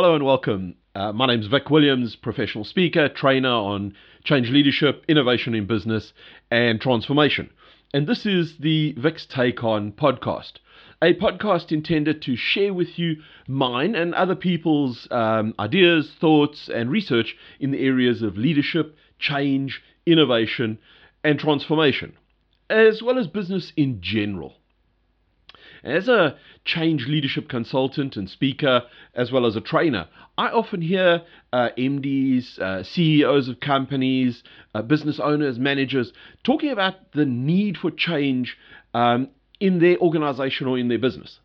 Hello and welcome. Uh, my name is Vic Williams, professional speaker, trainer on change leadership, innovation in business, and transformation. And this is the Vic's Take On podcast, a podcast intended to share with you mine and other people's um, ideas, thoughts, and research in the areas of leadership, change, innovation, and transformation, as well as business in general. As a change leadership consultant and speaker, as well as a trainer, I often hear uh, MDs, uh, CEOs of companies, uh, business owners, managers talking about the need for change um, in their organization or in their business.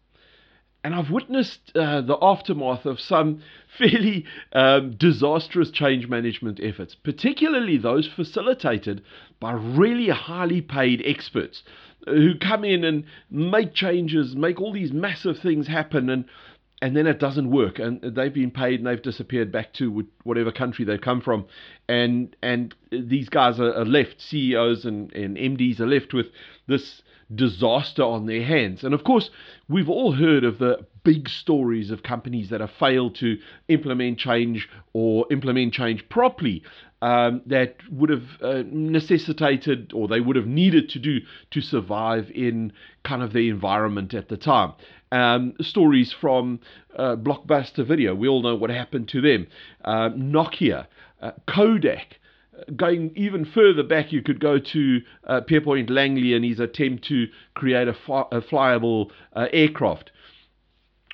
And I've witnessed uh, the aftermath of some fairly um, disastrous change management efforts, particularly those facilitated by really highly paid experts who come in and make changes, make all these massive things happen, and and then it doesn't work, and they've been paid and they've disappeared back to whatever country they've come from, and and these guys are, left, CEOs and, and MDs are left with this disaster on their hands. And of course, we've all heard of the big stories of companies that have failed to implement change or implement change properly um, that would have uh, necessitated or they would have needed to do to survive in kind of the environment at the time. Um, stories from uh, Blockbuster Video, we all know what happened to them. Uh, Nokia, uh, Kodak, going even further back, you could go to uh, Pierpont Langley and his attempt to create a, a flyable uh, aircraft.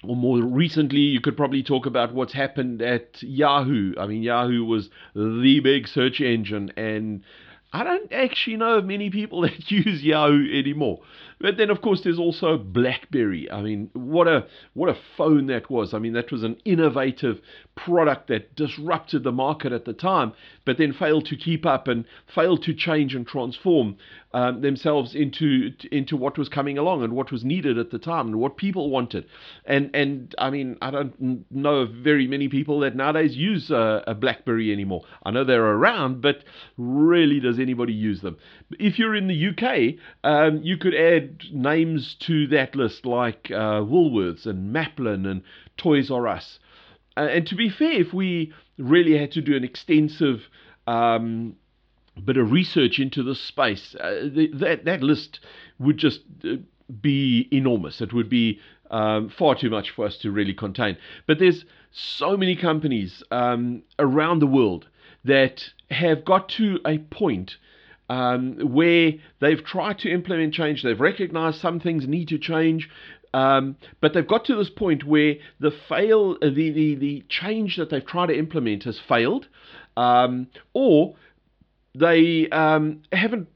Or more recently, you could probably talk about what's happened at Yahoo. I mean, Yahoo was the big search engine, and I don't actually know of many people that use Yahoo anymore. But then, of course, there's also BlackBerry. I mean, what a what a phone that was. I mean, that was an innovative product that disrupted the market at the time, but then failed to keep up and failed to change and transform um, themselves into into what was coming along and what was needed at the time and what people wanted. And and I mean, I don't know of very many people that nowadays use a, a BlackBerry anymore. I know they're around, but really, does anybody use them? If you're in the UK, um, you could add names to that list like uh, Woolworths and Maplin and Toys R Us. Uh, and to be fair, if we really had to do an extensive um, bit of research into this space, uh, the, that that list would just uh, be enormous. It would be um, far too much for us to really contain. But there's so many companies um, around the world that have got to a point um, where they've tried to implement change, they've recognized some things need to change. Um, but they've got to this point where the fail, uh, the, the, the change that they've tried to implement has failed, um, or they um, haven't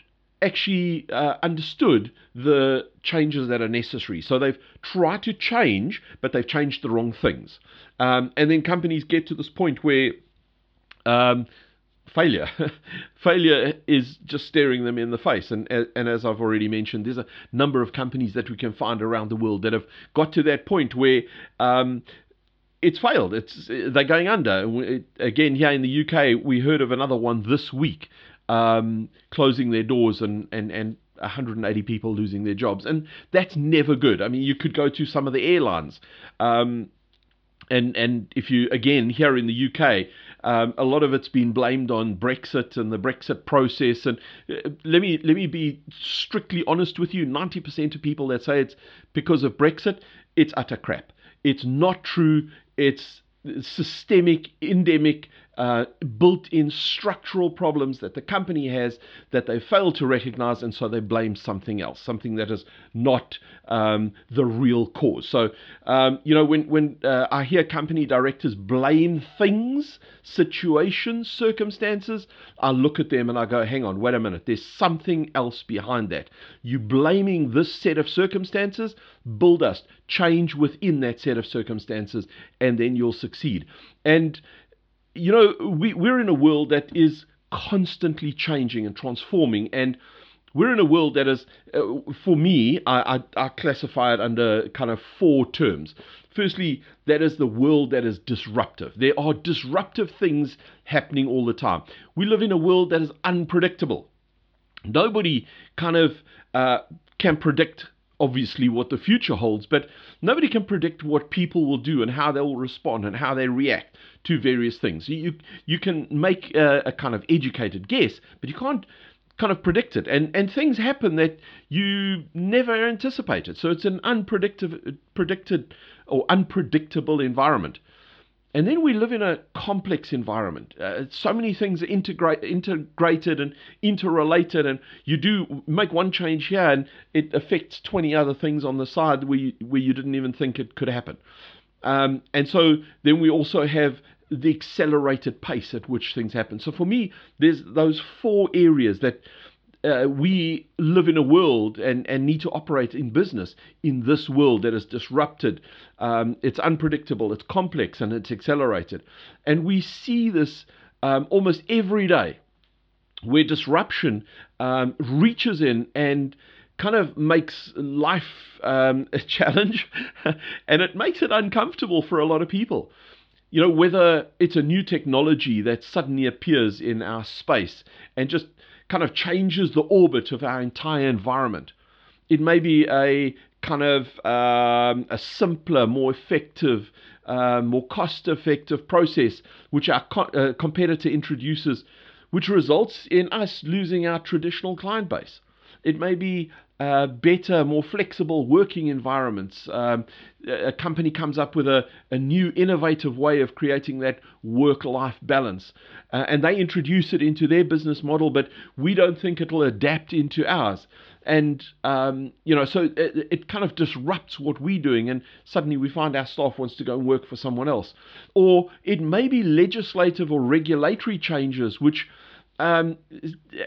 actually uh, understood the changes that are necessary. So they've tried to change, but they've changed the wrong things. Um, and then companies get to this point where um, failure. failure is just staring them in the face. And, and as I've already mentioned, there's a number of companies that we can find around the world that have got to that point where um, it's failed. It's they're going under. Again, here in the UK, we heard of another one this week, um, closing their doors and and and 180 people losing their jobs, and that's never good. I mean, you could go to some of the airlines. Um, and and if you again here in the UK, um, a lot of it's been blamed on Brexit and the Brexit process. And uh, let me let me be strictly honest with you: ninety percent of people that say it's because of Brexit, it's utter crap. It's not true. It's systemic, endemic uh, built in structural problems that the company has that they fail to recognize, and so they blame something else, something that is not um, the real cause. So, um, you know, when, when uh, I hear company directors blame things, situations, circumstances, I look at them and I go, hang on, wait a minute, there's something else behind that. You blaming this set of circumstances, build us, change within that set of circumstances, and then you'll succeed. And you know, we, we're in a world that is constantly changing and transforming, and we're in a world that is, uh, for me, I, I, I, classify it under kind of four terms. Firstly, that is the world that is disruptive. There are disruptive things happening all the time. We live in a world that is unpredictable. Nobody kind of uh, can predict obviously what the future holds, but nobody can predict what people will do and how they will respond and how they react to various things. You you can make a, a kind of educated guess, but you can't kind of predict it. And and things happen that you never anticipated. So it's an unpredictable predicted or unpredictable environment. And then we live in a complex environment. Uh, so many things are integrate, integrated and interrelated, and you do make one change here, and it affects 20 other things on the side where you, where you didn't even think it could happen. Um, and so then we also have the accelerated pace at which things happen. So for me, there's those four areas that uh, we live in a world and, and need to operate in business in this world that is disrupted. Um, it's unpredictable, it's complex, and it's accelerated. And we see this um, almost every day where disruption um, reaches in and kind of makes life um, a challenge and it makes it uncomfortable for a lot of people you know, whether it's a new technology that suddenly appears in our space and just kind of changes the orbit of our entire environment. It may be a kind of um, a simpler, more effective, uh, more cost effective process which our co- uh, competitor introduces, which results in us losing our traditional client base. It may be uh, better, more flexible working environments. Um, a company comes up with a, a, new innovative way of creating that work life balance. Uh, and they introduce it into their business model, but we don't think it'll adapt into ours. And, um, you know, so it, it, kind of disrupts what we're doing, and suddenly we find our staff wants to go and work for someone else. Or it may be legislative or regulatory changes which um,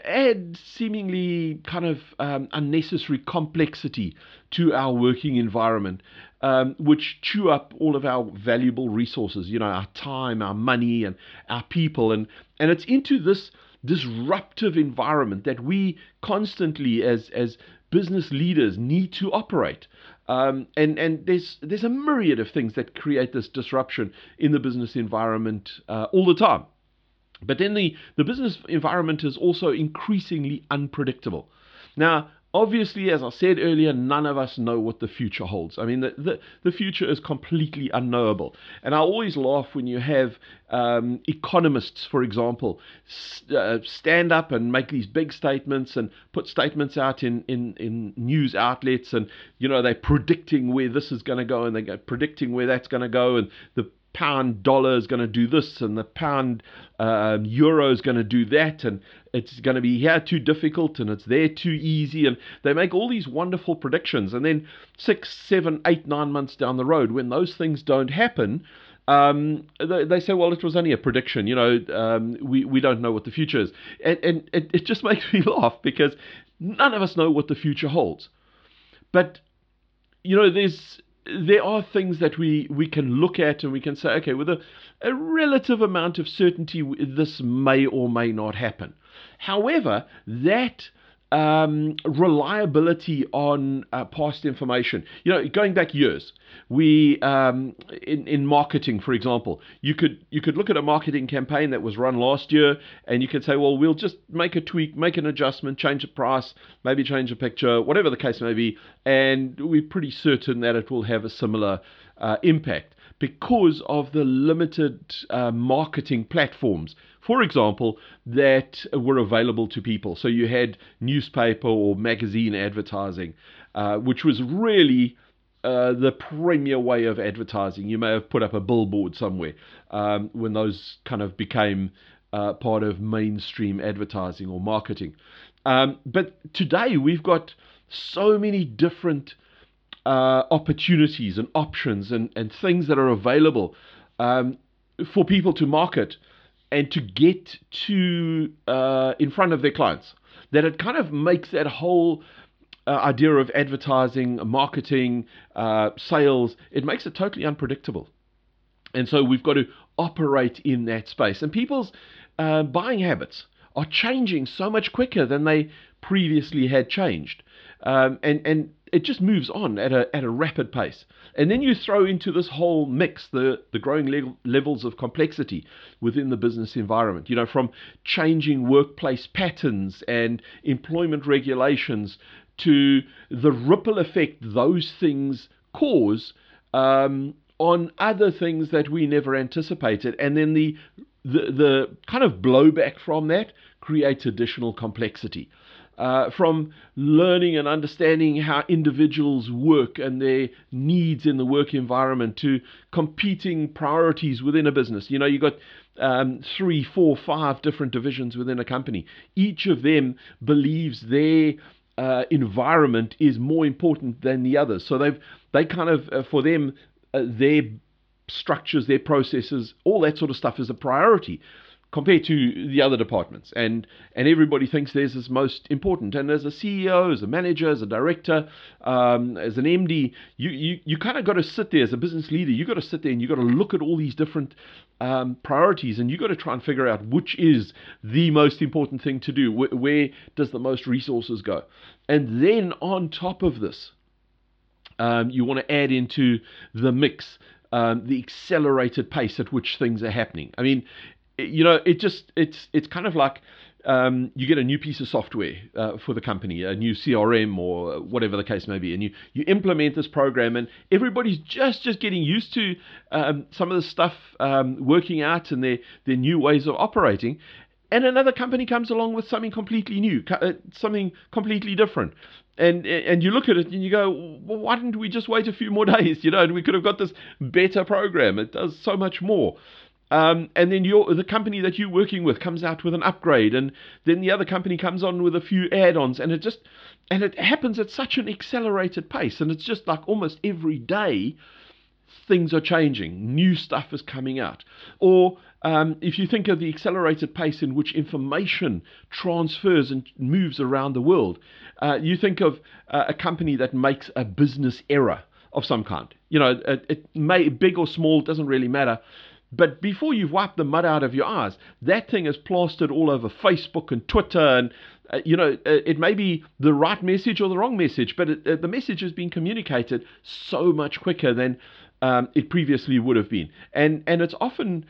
add seemingly kind of um, unnecessary complexity to our working environment, um, which chew up all of our valuable resources, you know, our time, our money, and our people. And, and it's into this disruptive environment that we constantly, as, as business leaders, need to operate. Um, and and there's there's a myriad of things that create this disruption in the business environment uh, all the time. But then the, the business environment is also increasingly unpredictable. Now, obviously, as I said earlier, none of us know what the future holds. I mean, the, the, the future is completely unknowable. And I always laugh when you have um, economists, for example, uh, stand up and make these big statements and put statements out in, in, in news outlets. And, you know, they're predicting where this is going to go and they're predicting where that's going to go. And the pound dollar is going to do this and the pound uh, euro is going to do that and it's going to be here too difficult and it's there too easy and they make all these wonderful predictions and then six seven eight nine months down the road when those things don't happen um, they, they, say, well, it was only a prediction. You know, um, we we don't know what the future is, and, and it, it just makes me laugh because none of us know what the future holds. But you know, there's there are things that we, we can look at and we can say, okay, with a, a relative amount of certainty, this may or may not happen. However, that um, reliability on uh, past information. You know, going back years, we um, in in marketing, for example, you could you could look at a marketing campaign that was run last year, and you could say, well, we'll just make a tweak, make an adjustment, change the price, maybe change the picture, whatever the case may be, and we're pretty certain that it will have a similar uh, impact because of the limited uh, marketing platforms, for example, that were available to people. So you had newspaper or magazine advertising, uh, which was really uh, the premier way of advertising. You may have put up a billboard somewhere um, when those kind of became uh, part of mainstream advertising or marketing. Um, but today we've got so many different uh, opportunities and options and, and things that are available um, for people to market and to get to uh, in front of their clients. That it kind of makes that whole uh, idea of advertising, marketing, uh, sales, it makes it totally unpredictable. And so we've got to operate in that space. And people's uh, buying habits are changing so much quicker than they previously had changed. Um, and, and it just moves on at a, at a rapid pace. And then you throw into this whole mix the, the growing le- levels of complexity within the business environment, you know, from changing workplace patterns and employment regulations to the ripple effect those things cause um, on other things that we never anticipated. And then the, the, the kind of blowback from that creates additional complexity. Uh, from learning and understanding how individuals work and their needs in the work environment to competing priorities within a business. You know, you've got um, three, four, five different divisions within a company. Each of them believes their uh, environment is more important than the others. So they've they kind of uh, for them uh, their structures, their processes, all that sort of stuff is a priority compared to the other departments. And and everybody thinks theirs is most important. And as a CEO, as a manager, as a director, um, as an MD, you you, you kind of got to sit there as a business leader. You got to sit there and you got to look at all these different um, priorities, and you got to try and figure out which is the most important thing to do. Where, where does the most resources go? And then on top of this, um, you want to add into the mix um, the accelerated pace at which things are happening. I mean, you know, it just it's it's kind of like um, you get a new piece of software uh, for the company, a new CRM or whatever the case may be, and you, you implement this program, and everybody's just just getting used to um, some of the stuff um, working out and their their new ways of operating. And another company comes along with something completely new, uh, something completely different, and and you look at it and you go, well, why didn't we just wait a few more days? You know, and we could have got this better program. It does so much more. Um, and then your the company that you're working with comes out with an upgrade, and then the other company comes on with a few add-ons, and it just and it happens at such an accelerated pace, and it's just like almost every day things are changing, new stuff is coming out. Or um, if you think of the accelerated pace in which information transfers and moves around the world, uh, you think of uh, a company that makes a business error of some kind. You know, it, it may big or small doesn't really matter. But before you've wiped the mud out of your eyes, that thing is plastered all over Facebook and Twitter. And, uh, you know, uh, it may be the right message or the wrong message, but it, uh, the message has been communicated so much quicker than um, it previously would have been. And, and it's often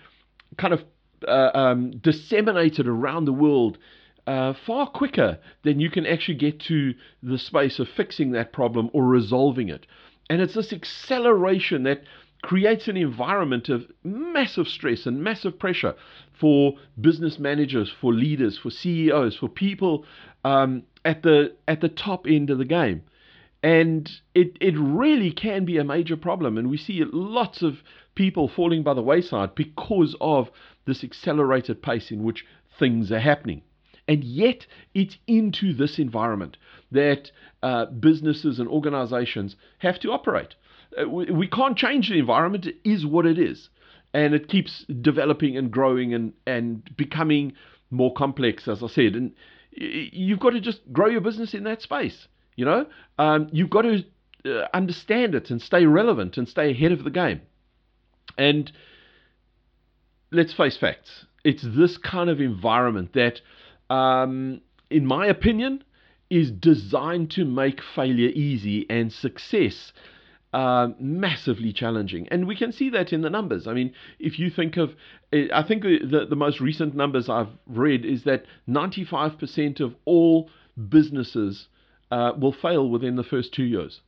kind of uh, um, disseminated around the world uh, far quicker than you can actually get to the space of fixing that problem or resolving it. And it's this acceleration that creates an environment of massive stress and massive pressure for business managers, for leaders, for CEOs, for people um, at the at the top end of the game. And it, it really can be a major problem. And we see lots of people falling by the wayside because of this accelerated pace in which things are happening. And yet, it's into this environment that uh, businesses and organizations have to operate. Uh, we can't change the environment. It is what it is. And it keeps developing and growing and, and becoming more complex, as I said. And you've got to just grow your business in that space. You know, um, you've got to uh, understand it and stay relevant and stay ahead of the game. And let's face facts. It's this kind of environment that, um, in my opinion, is designed to make failure easy and success massively challenging. And we can see that in the numbers. I mean, if you think of, I think the, the most recent numbers I've read is that 95% of all businesses uh, will fail within the first two years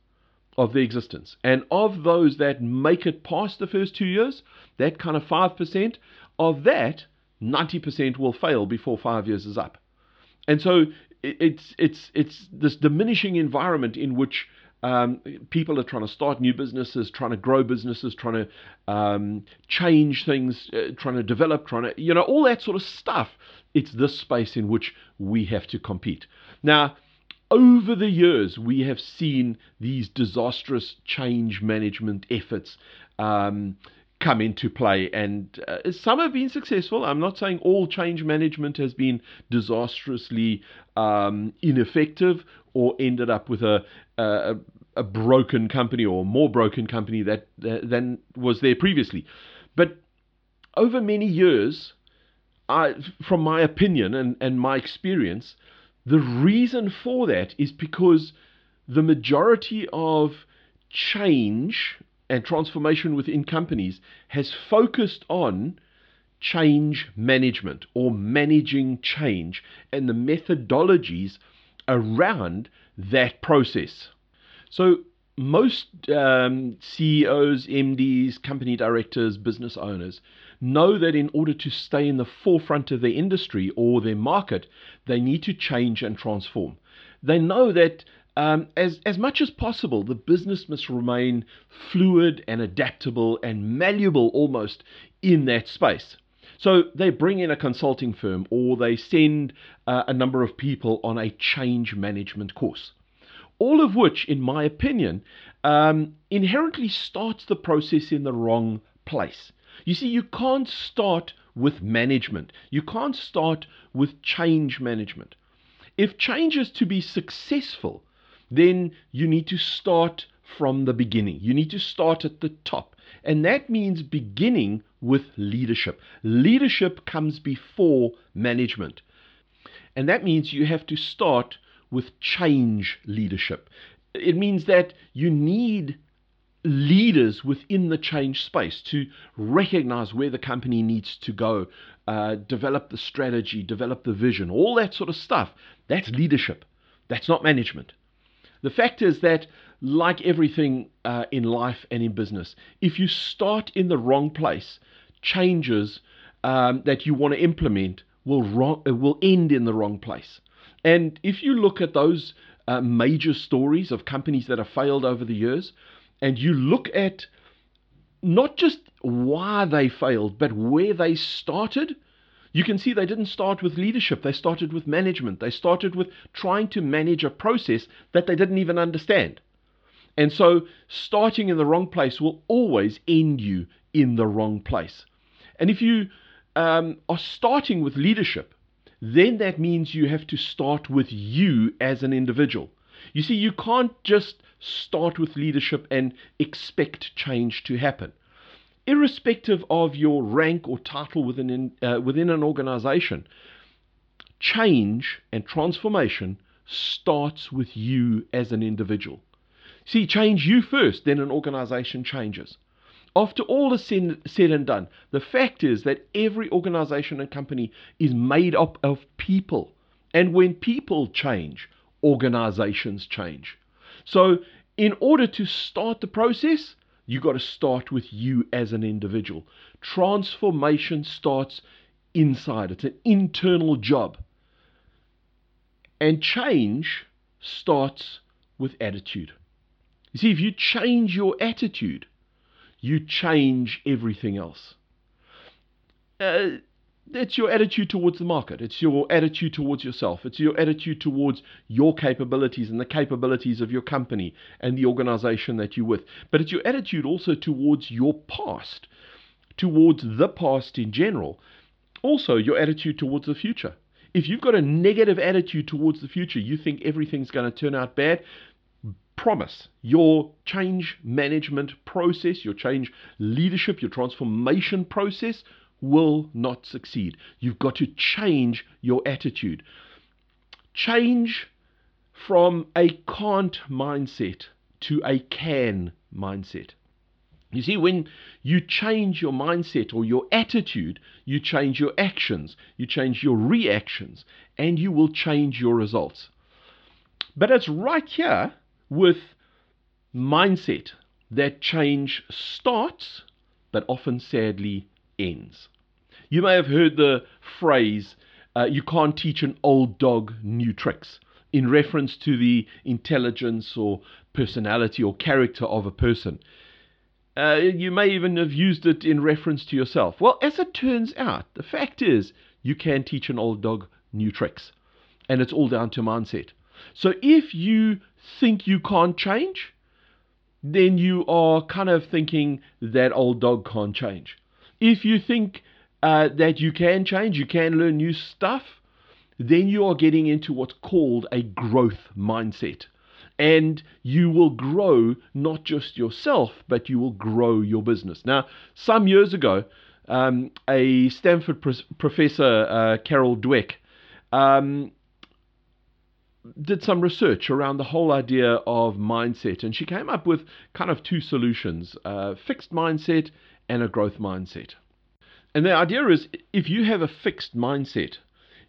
of their existence. And of those that make it past the first two years, that kind of 5%, of that, 90% will fail before five years is up. And so it's, it's, it's this diminishing environment in which um, people are trying to start new businesses, trying to grow businesses, trying to um, change things, uh, trying to develop, trying to, you know, all that sort of stuff. It's this space in which we have to compete. Now, over the years, we have seen these disastrous change management efforts um, come into play, and uh, some have been successful. I'm not saying all change management has been disastrously um, ineffective or ended up with a, a, a broken company or more broken company that uh, than was there previously. But over many years, I, from my opinion and, and my experience, the reason for that is because the majority of change and transformation within companies has focused on change management or managing change and the methodologies around that process. So, most um, CEOs, MDs, company directors, business owners know that in order to stay in the forefront of their industry or their market, they need to change and transform. They know that um, as, as much as possible, the business must remain fluid and adaptable and malleable almost in that space. So they bring in a consulting firm or they send uh, a number of people on a change management course. All of which, in my opinion, um, inherently starts the process in the wrong place. You see, you can't start with management, you can't start with change management. If change is to be successful, then you need to start from the beginning. You need to start at the top. And that means beginning with leadership. Leadership comes before management. And that means you have to start with change leadership. It means that you need leaders within the change space to recognize where the company needs to go, uh, develop the strategy, develop the vision, all that sort of stuff. That's leadership. That's not management. The fact is that, like everything uh, in life and in business, if you start in the wrong place, changes um, that you want to implement will wrong, uh, will end in the wrong place. And if you look at those uh, major stories of companies that have failed over the years, and you look at not just why they failed, but where they started, you can see they didn't start with leadership, they started with management. They started with trying to manage a process that they didn't even understand. And so, starting in the wrong place will always end you in the wrong place. And if you um, are starting with leadership, then that means you have to start with you as an individual. You see, you can't just start with leadership and expect change to happen irrespective of your rank or title within, uh, within an organization, change and transformation starts with you as an individual. See, change you first, then an organization changes. After all is said and done, the fact is that every organization and company is made up of people. And when people change, organizations change. So, in order to start the process, you've got to start with you as an individual. Transformation starts inside, it's an internal job. And change starts with attitude. You see, if you change your attitude, you change everything else. Uh, it's your attitude towards the market. It's your attitude towards yourself. It's your attitude towards your capabilities and the capabilities of your company and the organization that you're with. But it's your attitude also towards your past, towards the past in general. Also, your attitude towards the future. If you've got a negative attitude towards the future, you think everything's going to turn out bad, promise your change management process, your change leadership, your transformation process will not succeed. You've got to change your attitude. Change from a can't mindset to a can mindset. You see, when you change your mindset or your attitude, you change your actions, you change your reactions, and you will change your results. But it's right here with mindset that change starts, but often sadly ends. You may have heard the phrase, uh, you can't teach an old dog new tricks, in reference to the intelligence or personality or character of a person. Uh, you may even have used it in reference to yourself. Well, as it turns out, the fact is, you can teach an old dog new tricks. And it's all down to mindset. So if you think you can't change, then you are kind of thinking that old dog can't change. If you think uh, that you can change, you can learn new stuff, then you are getting into what's called a growth mindset. And you will grow not just yourself, but you will grow your business. Now, some years ago, um, a Stanford professor, uh, Carol Dweck, um, did some research around the whole idea of mindset, and she came up with kind of two solutions a fixed mindset and a growth mindset. And the idea is if you have a fixed mindset,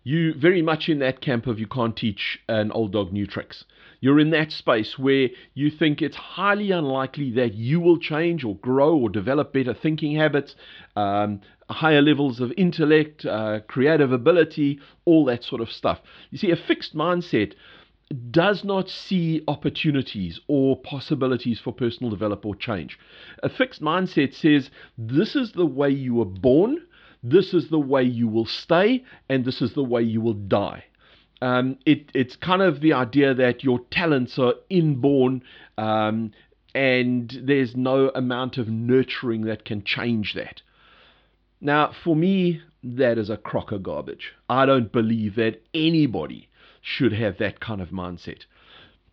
you very much in that camp of you can't teach an old dog new tricks. You're in that space where you think it's highly unlikely that you will change or grow or develop better thinking habits, um, higher levels of intellect, uh, creative ability, all that sort of stuff. You see, a fixed mindset does not see opportunities or possibilities for personal development or change. A fixed mindset says, This is the way you were born this is the way you will stay, and this is the way you will die. Um, it, it's kind of the idea that your talents are inborn um, and there's no amount of nurturing that can change that. Now, for me, that is a crock of garbage. I don't believe that anybody should have that kind of mindset.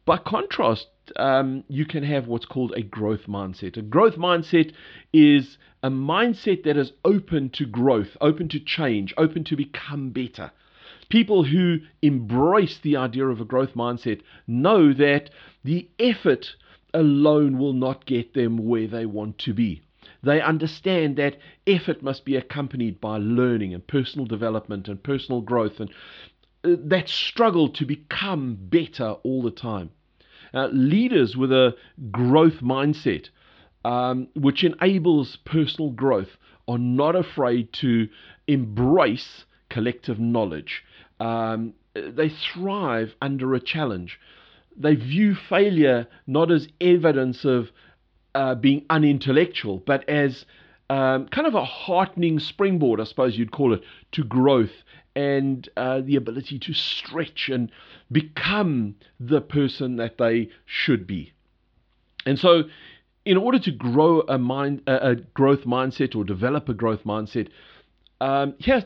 By contrast, um, you can have what's called a growth mindset. A growth mindset is a mindset that is open to growth, open to change, open to become better. People who embrace the idea of a growth mindset know that the effort alone will not get them where they want to be. They understand that effort must be accompanied by learning and personal development and personal growth and uh, that struggle to become better all the time. Uh, leaders with a growth mindset, um, which enables personal growth, are not afraid to embrace collective knowledge. Um, they thrive under a challenge. They view failure not as evidence of uh, being unintellectual, but as um, kind of a heartening springboard, I suppose you'd call it, to growth and uh, the ability to stretch and become the person that they should be. And so, in order to grow a mind, a, growth mindset, or develop a growth mindset, um, here's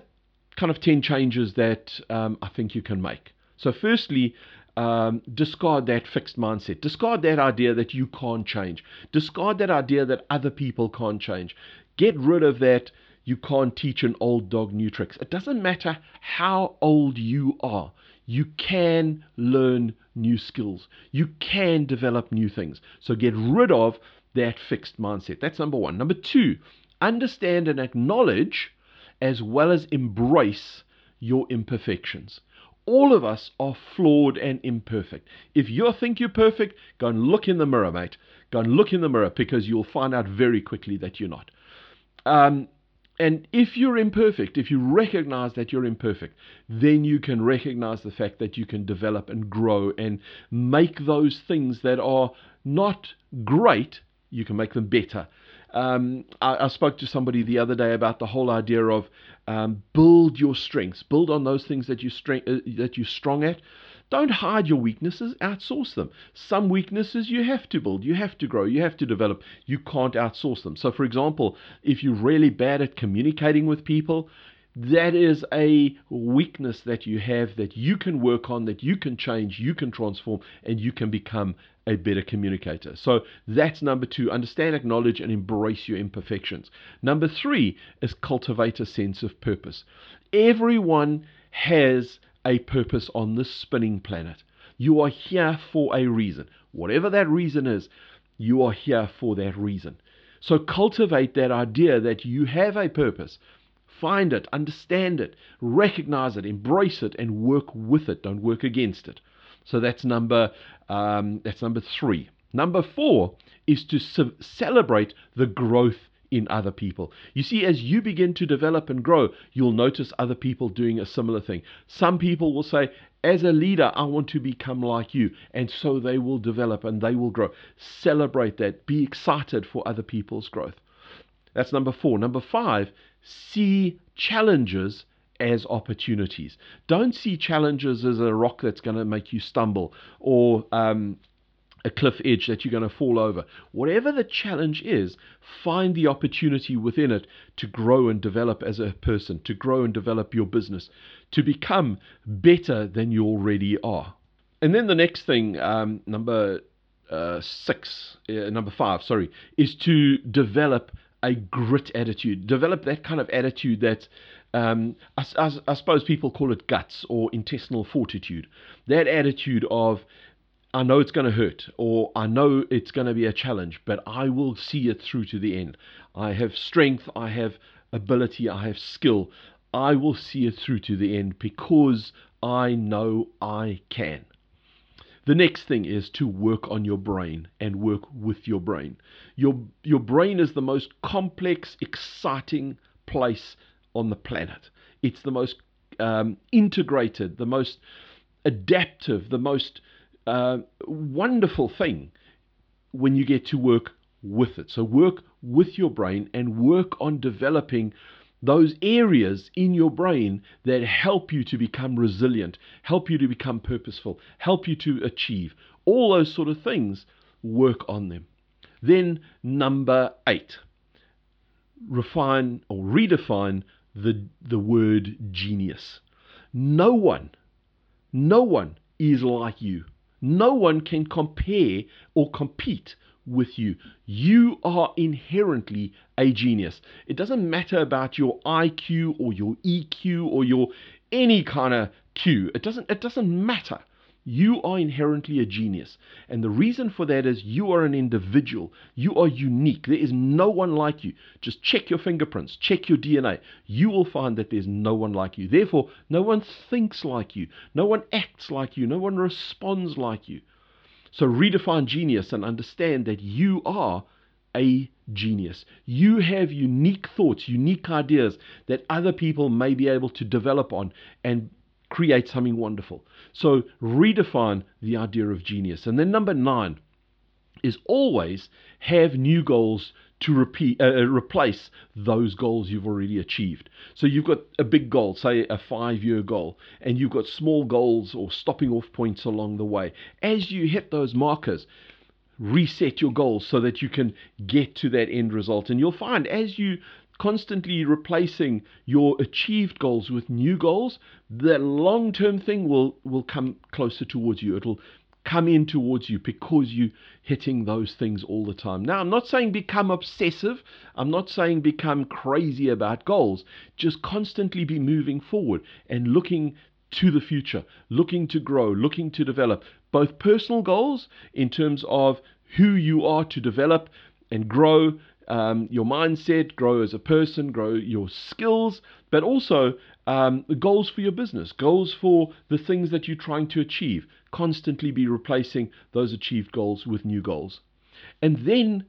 kind of ten changes that um, I think you can make. So, firstly, um, discard that fixed mindset. Discard that idea that you can't change. Discard that idea that other people can't change. Get rid of that you can't teach an old dog new tricks. It doesn't matter how old you are, you can learn new skills. You can develop new things. So get rid of that fixed mindset. That's number one. Number two, understand and acknowledge as well as embrace your imperfections. All of us are flawed and imperfect. If you think you're perfect, go and look in the mirror, mate. Go and look in the mirror because you'll find out very quickly that you're not. Um, and if you're imperfect, if you recognize that you're imperfect, then you can recognize the fact that you can develop and grow and make those things that are not great, you can make them better. Um, I, I, spoke to somebody the other day about the whole idea of um, build your strengths, build on those things that you strength, uh, that you're strong at. Don't hide your weaknesses, outsource them. Some weaknesses you have to build, you have to grow, you have to develop. You can't outsource them. So, for example, if you're really bad at communicating with people, that is a weakness that you have that you can work on, that you can change, you can transform, and you can become a better communicator. So that's number two. Understand, acknowledge, and embrace your imperfections. Number three is cultivate a sense of purpose. Everyone has a purpose on this spinning planet. You are here for a reason. Whatever that reason is, you are here for that reason. So cultivate that idea that you have a purpose. Find it, understand it, recognize it, embrace it, and work with it. Don't work against it. So that's number um, that's number three. Number four is to celebrate the growth in other people. You see, as you begin to develop and grow, you'll notice other people doing a similar thing. Some people will say, as a leader, I want to become like you. And so they will develop and they will grow. Celebrate that. Be excited for other people's growth. That's number four. Number five, see challenges as opportunities. Don't see challenges as a rock that's going to make you stumble or um, a cliff edge that you're going to fall over. Whatever the challenge is, find the opportunity within it to grow and develop as a person, to grow and develop your business, to become better than you already are. And then the next thing, um, number uh, six, uh, number five, sorry, is to develop a grit attitude. Develop that kind of attitude that um, I, I, I, suppose people call it guts or intestinal fortitude. That attitude of I know it's going to hurt, or I know it's going to be a challenge, but I will see it through to the end. I have strength, I have ability, I have skill. I will see it through to the end because I know I can. The next thing is to work on your brain and work with your brain. Your, your brain is the most complex, exciting place on the planet. It's the most um, integrated, the most adaptive, the most uh, wonderful thing when you get to work with it. So, work with your brain and work on developing those areas in your brain that help you to become resilient, help you to become purposeful, help you to achieve. All those sort of things, work on them. Then, number eight, refine or redefine the, the word genius. No one, no one is like you. No one can compare or compete with you. You are inherently a genius. It doesn't matter about your IQ or your EQ or your any kind of Q. It doesn't it doesn't matter. You are inherently a genius. And the reason for that is you are an individual. You are unique. There is no one like you. Just check your fingerprints, check your DNA. You will find that there's no one like you. Therefore, no one thinks like you, no one acts like you, no one responds like you. So redefine genius and understand that you are a genius. You have unique thoughts, unique ideas that other people may be able to develop on and create something wonderful. So redefine the idea of genius. And then number nine is always have new goals to repeat, uh, uh, replace those goals you've already achieved. So you've got a big goal, say a five year goal, and you've got small goals or stopping off points along the way. As you hit those markers, reset your goals so that you can get to that end result. And you'll find as you constantly replacing your achieved goals with new goals, the long term thing will, will come closer towards you. It'll come in towards you because you hitting those things all the time. Now, I'm not saying become obsessive. I'm not saying become crazy about goals. Just constantly be moving forward and looking to the future, looking to grow, looking to develop both personal goals in terms of who you are to develop and grow um, your mindset, grow as a person, grow your skills, but also um, goals for your business, goals for the things that you're trying to achieve. Constantly be replacing those achieved goals with new goals. And then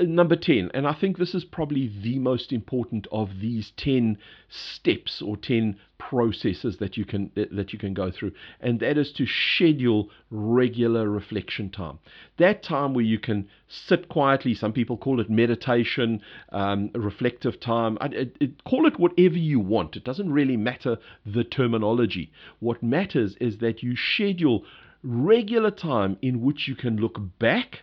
number 10 and i think this is probably the most important of these 10 steps or 10 processes that you can that you can go through and that is to schedule regular reflection time. That time where you can sit quietly some people call it meditation um, reflective time. I, it, call it whatever you want. It doesn't really matter the terminology. What matters is that you schedule regular time in which you can look back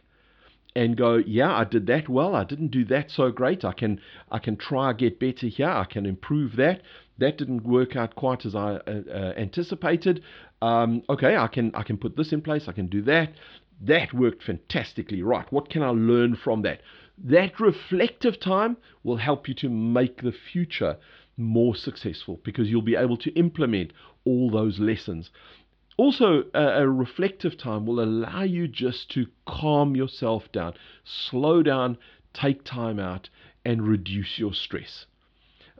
and go, yeah, I did that well. I didn't do that so great. I can I can try get better here. I can improve that. That didn't work out quite as I uh, uh, anticipated. Um, okay, I can I can put this in place. I can do that. That worked fantastically. Right. What can I learn from that? That reflective time will help you to make the future more successful because you'll be able to implement all those lessons. Also, a, a, reflective time will allow you just to calm yourself down, slow down, take time out, and reduce your stress.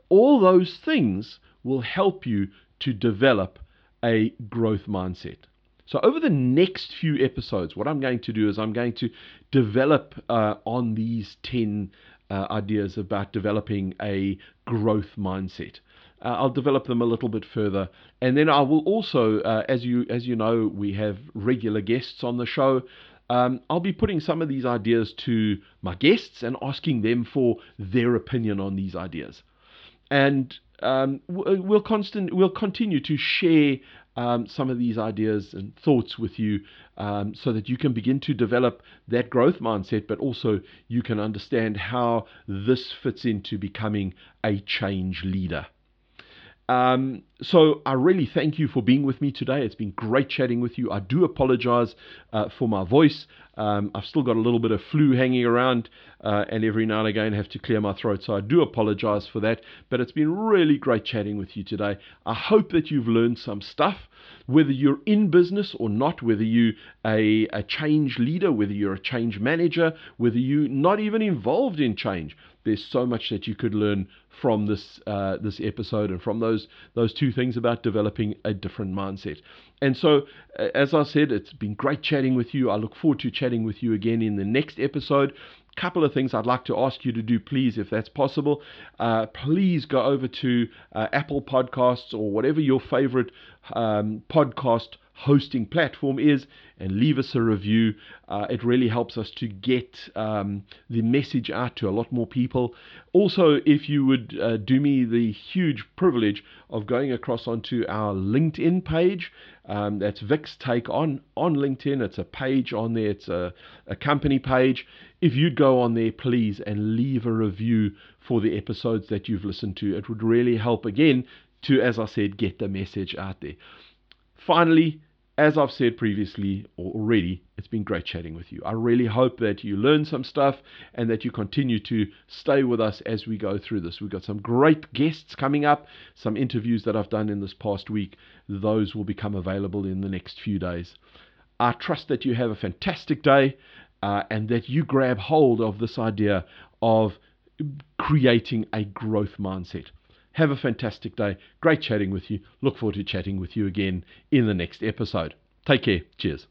All those things will help you to develop a growth mindset. So, over the next few episodes, what I'm going to do is I'm going to develop uh, on these 10 uh, ideas about developing a growth mindset. Uh, I'll develop them a little bit further, and then I will also, uh, as you as you know, we have regular guests on the show. Um, I'll be putting some of these ideas to my guests and asking them for their opinion on these ideas, and um, we'll constant we'll continue to share um, some of these ideas and thoughts with you um, so that you can begin to develop that growth mindset, but also you can understand how this fits into becoming a change leader. Um, so I really thank you for being with me today. It's been great chatting with you. I do apologize uh, for my voice. Um, I've still got a little bit of flu hanging around, uh, and every now and again have to clear my throat. So I do apologize for that. But it's been really great chatting with you today. I hope that you've learned some stuff, whether you're in business or not, whether you a, a change leader, whether you're a change manager, whether you're not even involved in change. There's so much that you could learn from this uh, this episode and from those those two things about developing a different mindset. And so, as I said, it's been great chatting with you. I look forward to chatting with you again in the next episode couple of things I'd like to ask you to do, please, if that's possible. Uh, please go over to uh, Apple Podcasts or whatever your favorite um, podcast hosting platform is and leave us a review. Uh, it really helps us to get um, the message out to a lot more people. Also, if you would uh, do me the huge privilege of going across onto our LinkedIn page, um, that's Vic's Take on on LinkedIn. It's a page on there. It's a, a company page. If you'd go on there, please, and leave a review for the episodes that you've listened to, it would really help again to, as I said, get the message out there. Finally, as I've said previously already, it's been great chatting with you. I really hope that you learn some stuff and that you continue to stay with us as we go through this. We've got some great guests coming up, some interviews that I've done in this past week. Those will become available in the next few days. I trust that you have a fantastic day uh, and that you grab hold of this idea of creating a growth mindset. Have a fantastic day. Great chatting with you. Look forward to chatting with you again in the next episode. Take care. Cheers.